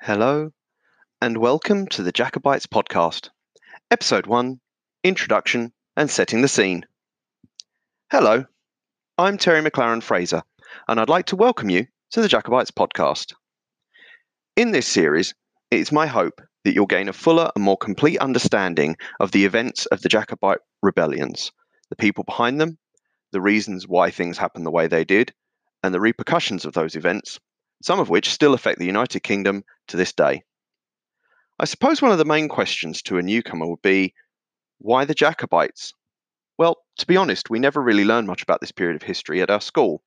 Hello, and welcome to the Jacobites podcast, episode 1 Introduction and Setting the Scene. Hello, I'm Terry McLaren Fraser, and I'd like to welcome you to the Jacobites podcast. In this series, it is my hope that you'll gain a fuller and more complete understanding of the events of the Jacobite rebellions, the people behind them, the reasons why things happened the way they did, and the repercussions of those events, some of which still affect the United Kingdom to this day. I suppose one of the main questions to a newcomer would be why the Jacobites? Well, to be honest, we never really learned much about this period of history at our school.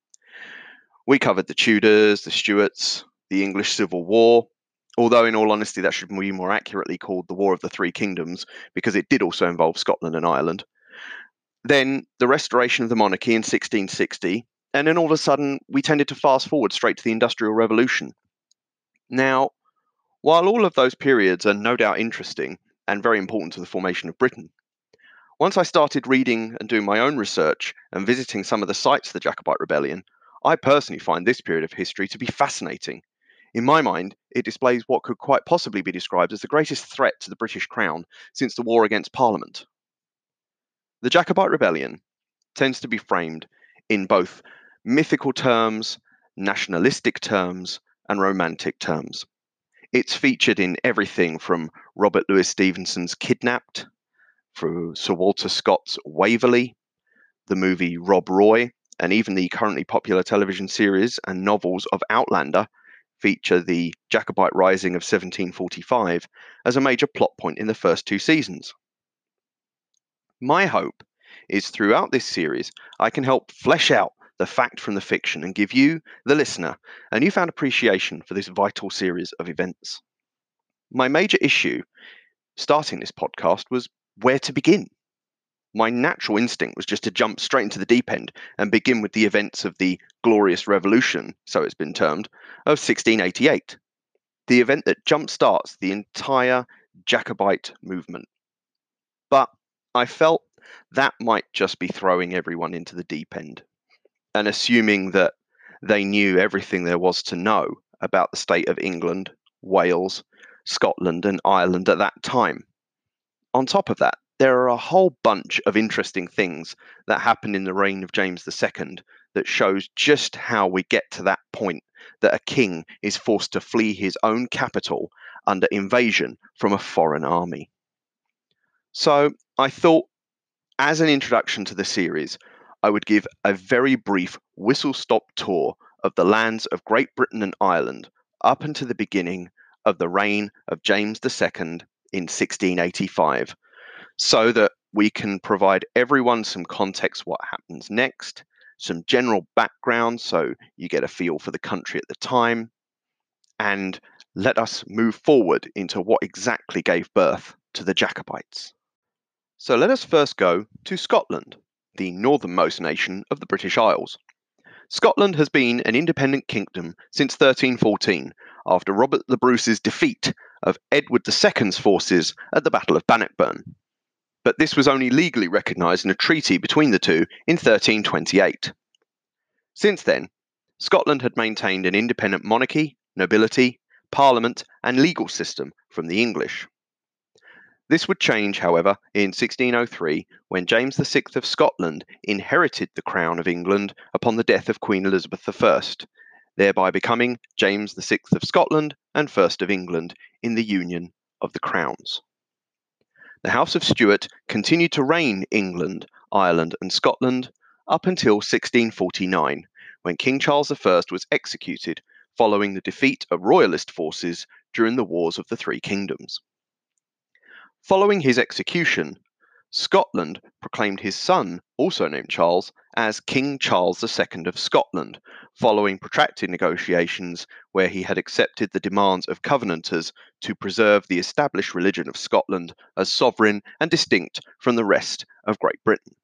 We covered the Tudors, the Stuarts, the English Civil War, although, in all honesty, that should be more accurately called the War of the Three Kingdoms because it did also involve Scotland and Ireland. Then the restoration of the monarchy in 1660, and then all of a sudden we tended to fast forward straight to the Industrial Revolution. Now, while all of those periods are no doubt interesting and very important to the formation of Britain, once I started reading and doing my own research and visiting some of the sites of the Jacobite Rebellion, I personally find this period of history to be fascinating. In my mind, it displays what could quite possibly be described as the greatest threat to the British Crown since the war against Parliament. The Jacobite Rebellion tends to be framed in both mythical terms, nationalistic terms, and romantic terms. It's featured in everything from Robert Louis Stevenson's Kidnapped, through Sir Walter Scott's Waverley, the movie Rob Roy, and even the currently popular television series and novels of Outlander feature the Jacobite Rising of 1745 as a major plot point in the first two seasons. My hope is throughout this series, I can help flesh out the fact from the fiction and give you, the listener, a newfound appreciation for this vital series of events. My major issue starting this podcast was where to begin. My natural instinct was just to jump straight into the deep end and begin with the events of the Glorious Revolution, so it's been termed, of 1688, the event that jump starts the entire Jacobite movement. But I felt that might just be throwing everyone into the deep end and assuming that they knew everything there was to know about the state of England, Wales, Scotland, and Ireland at that time. On top of that, there are a whole bunch of interesting things that happened in the reign of James II that shows just how we get to that point that a king is forced to flee his own capital under invasion from a foreign army. So I thought, as an introduction to the series, I would give a very brief whistle stop tour of the lands of Great Britain and Ireland up until the beginning of the reign of James II in 1685, so that we can provide everyone some context what happens next, some general background so you get a feel for the country at the time, and let us move forward into what exactly gave birth to the Jacobites. So let us first go to Scotland the northernmost nation of the British Isles. Scotland has been an independent kingdom since 1314, after Robert the Bruce's defeat of Edward II's forces at the Battle of Bannockburn. But this was only legally recognised in a treaty between the two in 1328. Since then, Scotland had maintained an independent monarchy, nobility, parliament, and legal system from the English. This would change, however, in 1603 when James VI of Scotland inherited the crown of England upon the death of Queen Elizabeth I, thereby becoming James VI of Scotland and First of England in the union of the crowns. The House of Stuart continued to reign England, Ireland, and Scotland up until 1649, when King Charles I was executed following the defeat of Royalist forces during the Wars of the Three Kingdoms. Following his execution, Scotland proclaimed his son, also named Charles, as King Charles II of Scotland, following protracted negotiations where he had accepted the demands of Covenanters to preserve the established religion of Scotland as sovereign and distinct from the rest of Great Britain.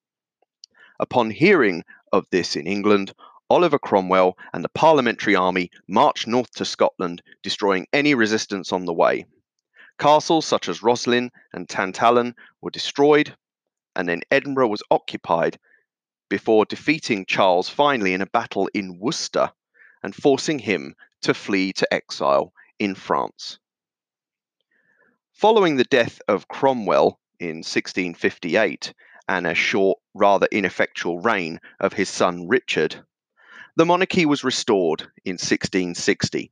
Upon hearing of this in England, Oliver Cromwell and the Parliamentary Army marched north to Scotland, destroying any resistance on the way. Castles such as Roslin and Tantallon were destroyed, and then Edinburgh was occupied before defeating Charles finally in a battle in Worcester and forcing him to flee to exile in France. Following the death of Cromwell in 1658 and a short, rather ineffectual reign of his son Richard, the monarchy was restored in 1660,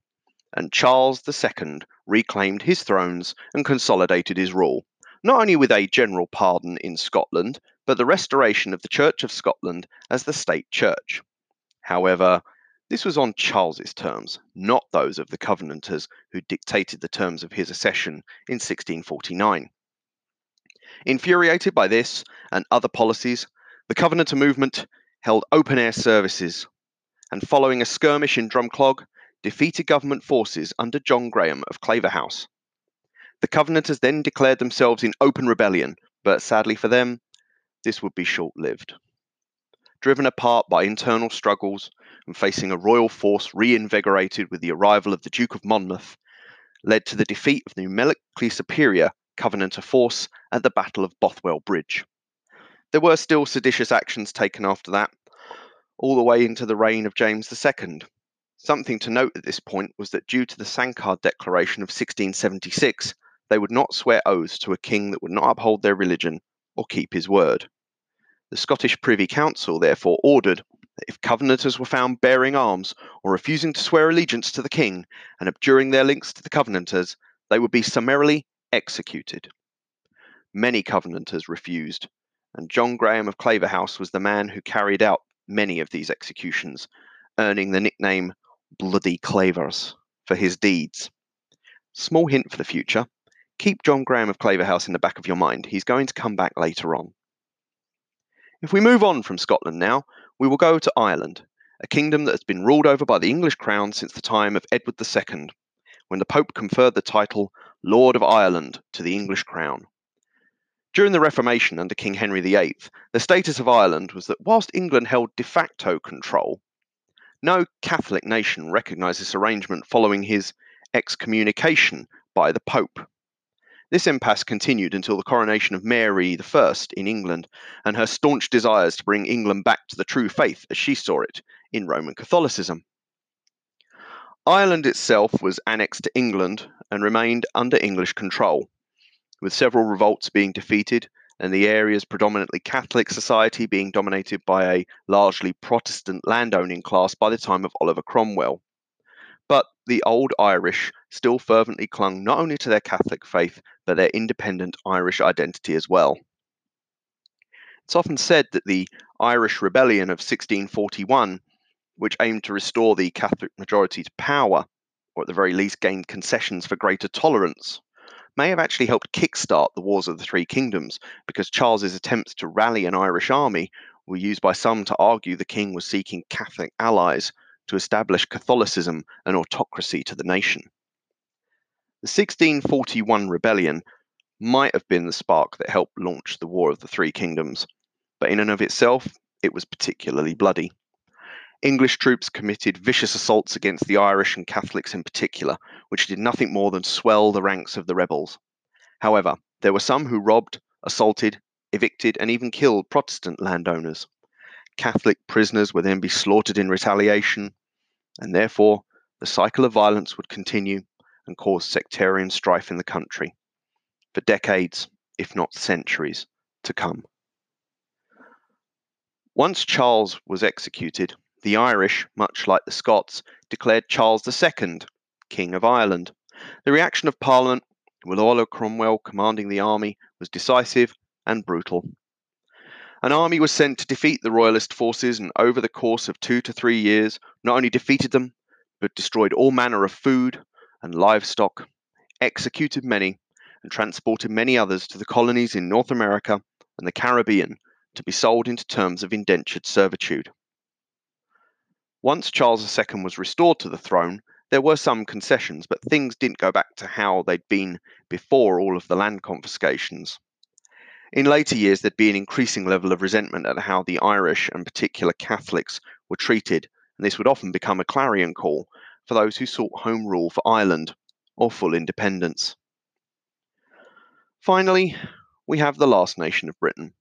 and Charles II reclaimed his thrones and consolidated his rule, not only with a general pardon in Scotland, but the restoration of the Church of Scotland as the state church. However, this was on Charles's terms, not those of the Covenanters who dictated the terms of his accession in 1649. Infuriated by this and other policies, the Covenanter movement held open air services and, following a skirmish in Drumclog, defeated government forces under John Graham of Claverhouse. The Covenanters then declared themselves in open rebellion, but sadly for them, this would be short lived. Driven apart by internal struggles, and facing a royal force reinvigorated with the arrival of the Duke of Monmouth, led to the defeat of the numerically superior Covenanter force at the Battle of Bothwell Bridge. There were still seditious actions taken after that, all the way into the reign of James II. Something to note at this point was that due to the Sanquhar Declaration of 1676, they would not swear oaths to a king that would not uphold their religion or keep his word. The Scottish Privy Council therefore ordered that if Covenanters were found bearing arms or refusing to swear allegiance to the king and abjuring their links to the Covenanters, they would be summarily executed. Many Covenanters refused, and John Graham of Claverhouse was the man who carried out many of these executions, earning the nickname Bloody Clavers for his deeds. Small hint for the future keep John Graham of Claverhouse in the back of your mind. He's going to come back later on. If we move on from Scotland now, we will go to Ireland, a kingdom that has been ruled over by the English crown since the time of Edward II, when the Pope conferred the title Lord of Ireland to the English crown. During the Reformation under King Henry VIII, the status of Ireland was that whilst England held de facto control, no Catholic nation recognised this arrangement following his excommunication by the Pope. This impasse continued until the coronation of Mary I in England and her staunch desires to bring England back to the true faith as she saw it in Roman Catholicism. Ireland itself was annexed to England and remained under English control, with several revolts being defeated and the area's predominantly Catholic society being dominated by a largely Protestant landowning class by the time of Oliver Cromwell. But the old Irish still fervently clung not only to their Catholic faith, but their independent Irish identity as well. It's often said that the Irish Rebellion of 1641, which aimed to restore the Catholic majority to power, or at the very least gained concessions for greater tolerance, may have actually helped kickstart the Wars of the Three Kingdoms, because Charles's attempts to rally an Irish army were used by some to argue the king was seeking Catholic allies to establish Catholicism and autocracy to the nation. The 1641 rebellion might have been the spark that helped launch the War of the Three Kingdoms, but in and of itself, it was particularly bloody. English troops committed vicious assaults against the Irish and Catholics in particular, which did nothing more than swell the ranks of the rebels. However, there were some who robbed, assaulted, evicted, and even killed Protestant landowners. Catholic prisoners would then be slaughtered in retaliation, and therefore the cycle of violence would continue and cause sectarian strife in the country for decades, if not centuries, to come. Once Charles was executed, the Irish, much like the Scots, declared Charles II King of Ireland. The reaction of Parliament, with Oliver Cromwell commanding the army, was decisive and brutal. An army was sent to defeat the royalist forces, and over the course of two to three years, not only defeated them, but destroyed all manner of food and livestock, executed many, and transported many others to the colonies in North America and the Caribbean to be sold into terms of indentured servitude. Once Charles II was restored to the throne, there were some concessions, but things didn't go back to how they'd been before all of the land confiscations. In later years, there'd be an increasing level of resentment at how the Irish and particular Catholics were treated, and this would often become a clarion call for those who sought home rule for Ireland or full independence. Finally, we have the last nation of Britain,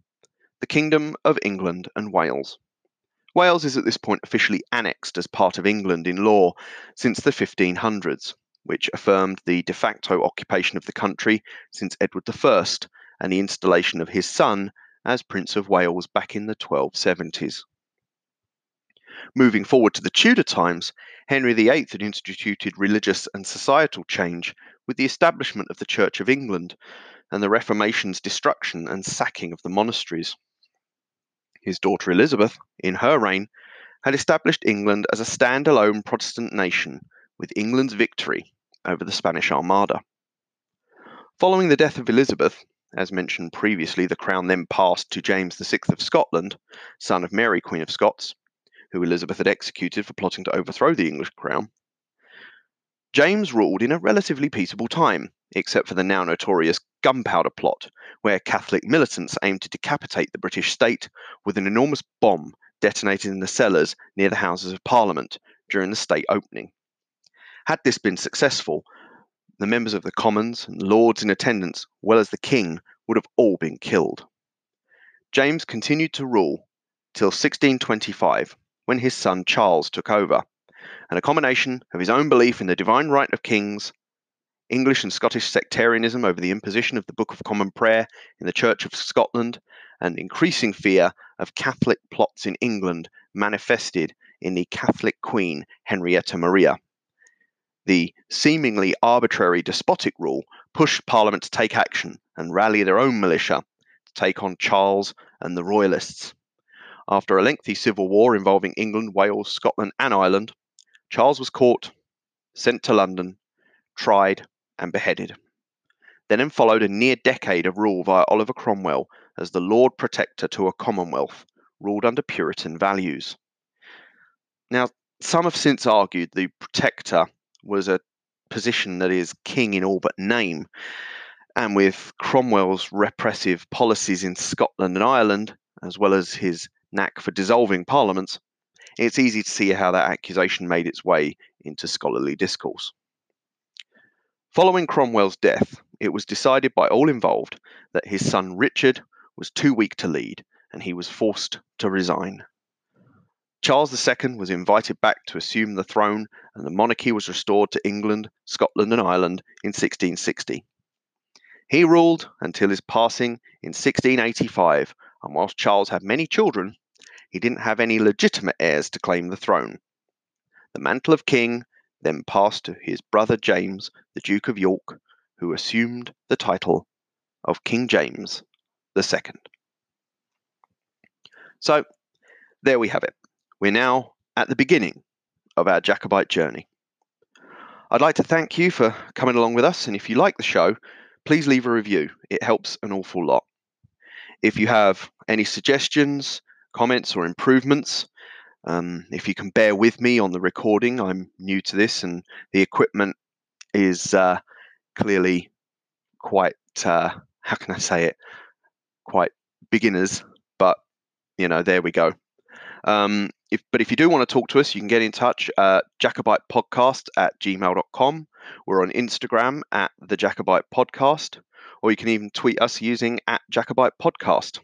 the Kingdom of England and Wales. Wales is at this point officially annexed as part of England in law since the 1500s, which affirmed the de facto occupation of the country since Edward I and the installation of his son as Prince of Wales back in the 1270s. Moving forward to the Tudor times, Henry VIII had instituted religious and societal change with the establishment of the Church of England and the Reformation's destruction and sacking of the monasteries. His daughter Elizabeth, in her reign, had established England as a standalone Protestant nation with England's victory over the Spanish Armada. Following the death of Elizabeth, as mentioned previously, the crown then passed to James VI of Scotland, son of Mary, Queen of Scots, who Elizabeth had executed for plotting to overthrow the English crown. James ruled in a relatively peaceable time, except for the now notorious Gunpowder Plot, where Catholic militants aimed to decapitate the British state with an enormous bomb detonated in the cellars near the Houses of Parliament during the state opening. Had this been successful, the members of the Commons and lords in attendance, well as the King, would have all been killed. James continued to rule till 1625, when his son Charles took over, and a combination of his own belief in the divine right of kings, English and Scottish sectarianism over the imposition of the Book of Common Prayer in the Church of Scotland, and increasing fear of Catholic plots in England manifested in the Catholic Queen Henrietta Maria. The seemingly arbitrary despotic rule pushed Parliament to take action and rally their own militia to take on Charles and the Royalists. After a lengthy civil war involving England, Wales, Scotland, and Ireland, Charles was caught, sent to London, tried, and beheaded. Then followed a near decade of rule via Oliver Cromwell as the Lord Protector to a Commonwealth ruled under Puritan values. Now, some have since argued the Protector was a position that is king in all but name, and with Cromwell's repressive policies in Scotland and Ireland, as well as his knack for dissolving parliaments, it's easy to see how that accusation made its way into scholarly discourse. Following Cromwell's death, it was decided by all involved that his son Richard was too weak to lead and he was forced to resign. Charles II was invited back to assume the throne and the monarchy was restored to England, Scotland, and Ireland in 1660. He ruled until his passing in 1685, and whilst Charles had many children, he didn't have any legitimate heirs to claim the throne. The mantle of king then passed to his brother James, the Duke of York, who assumed the title of King James II. So, there we have it. We're now at the beginning of our Jacobite journey. I'd like to thank you for coming along with us, and if you like the show, please leave a review. It helps an awful lot. If you have any suggestions, comments or improvements. Um, if you can bear with me on the recording, I'm new to this and the equipment is uh, clearly quite, uh, how can I say it, quite beginners, but you know, there we go. Um, if, but if you do want to talk to us, you can get in touch at Jacobite Podcast at gmail.com. We're on Instagram at the Jacobite Podcast, or you can even tweet us using at Jacobite Podcast.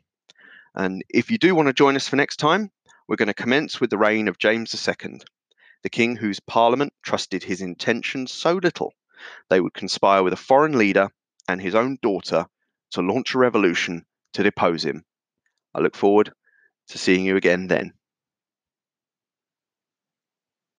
And if you do want to join us for next time, we're going to commence with the reign of James II, the king whose parliament trusted his intentions so little they would conspire with a foreign leader and his own daughter to launch a revolution to depose him. I look forward to seeing you again then.